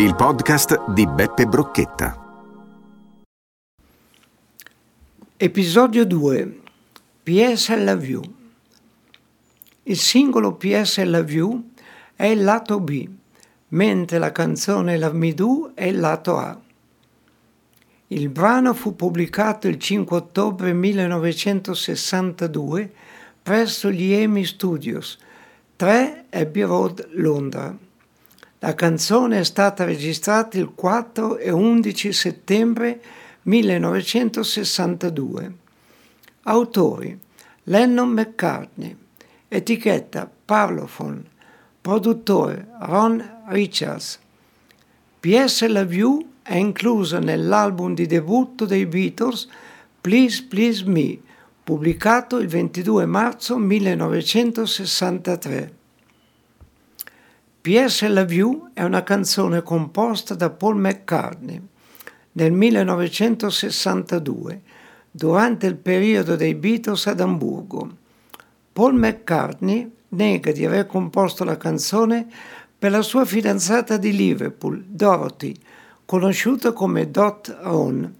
il podcast di Beppe Brocchetta. Episodio 2 PS Love You Il singolo PS Love You è il lato B, mentre la canzone Me Do è il lato A. Il brano fu pubblicato il 5 ottobre 1962 presso gli EMI Studios, 3 Abbey Road, Londra. La canzone è stata registrata il 4 e 11 settembre 1962. Autori Lennon McCartney, etichetta Parlophone, produttore Ron Richards. PS Love You è inclusa nell'album di debutto dei Beatles Please Please Me, pubblicato il 22 marzo 1963. PS Love You è una canzone composta da Paul McCartney nel 1962, durante il periodo dei Beatles ad Amburgo. Paul McCartney nega di aver composto la canzone per la sua fidanzata di Liverpool, Dorothy, conosciuta come Dot Ron,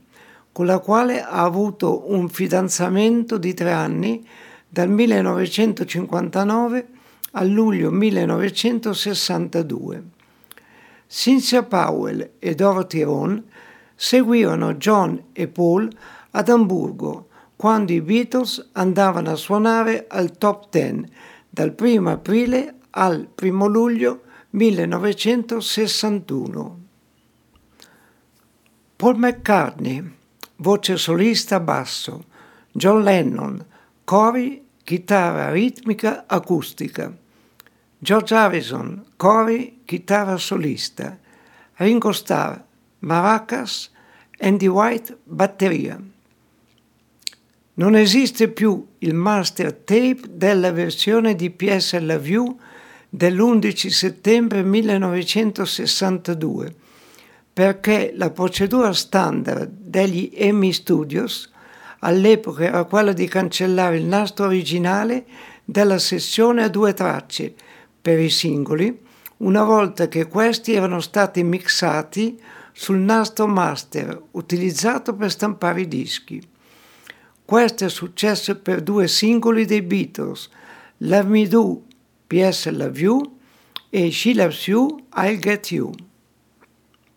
con la quale ha avuto un fidanzamento di tre anni dal 1959 a luglio 1962. Cynthia Powell e Dorothy Ron seguirono John e Paul ad Amburgo quando i Beatles andavano a suonare al top 10 dal 1 aprile al 1 luglio 1961. Paul McCartney, voce solista basso, John Lennon, cori, chitarra ritmica acustica, George Harrison, cori, chitarra solista, Ringo Starr, maracas, Andy White, batteria. Non esiste più il master tape della versione di PS La View dell'11 settembre 1962 perché la procedura standard degli EMI Studios all'epoca era quella di cancellare il nastro originale della sessione a due tracce per i singoli una volta che questi erano stati mixati sul nastro master utilizzato per stampare i dischi. Questo è successo per due singoli dei Beatles, Love Me Do, PS Love You e She Loves You, I'll Get You.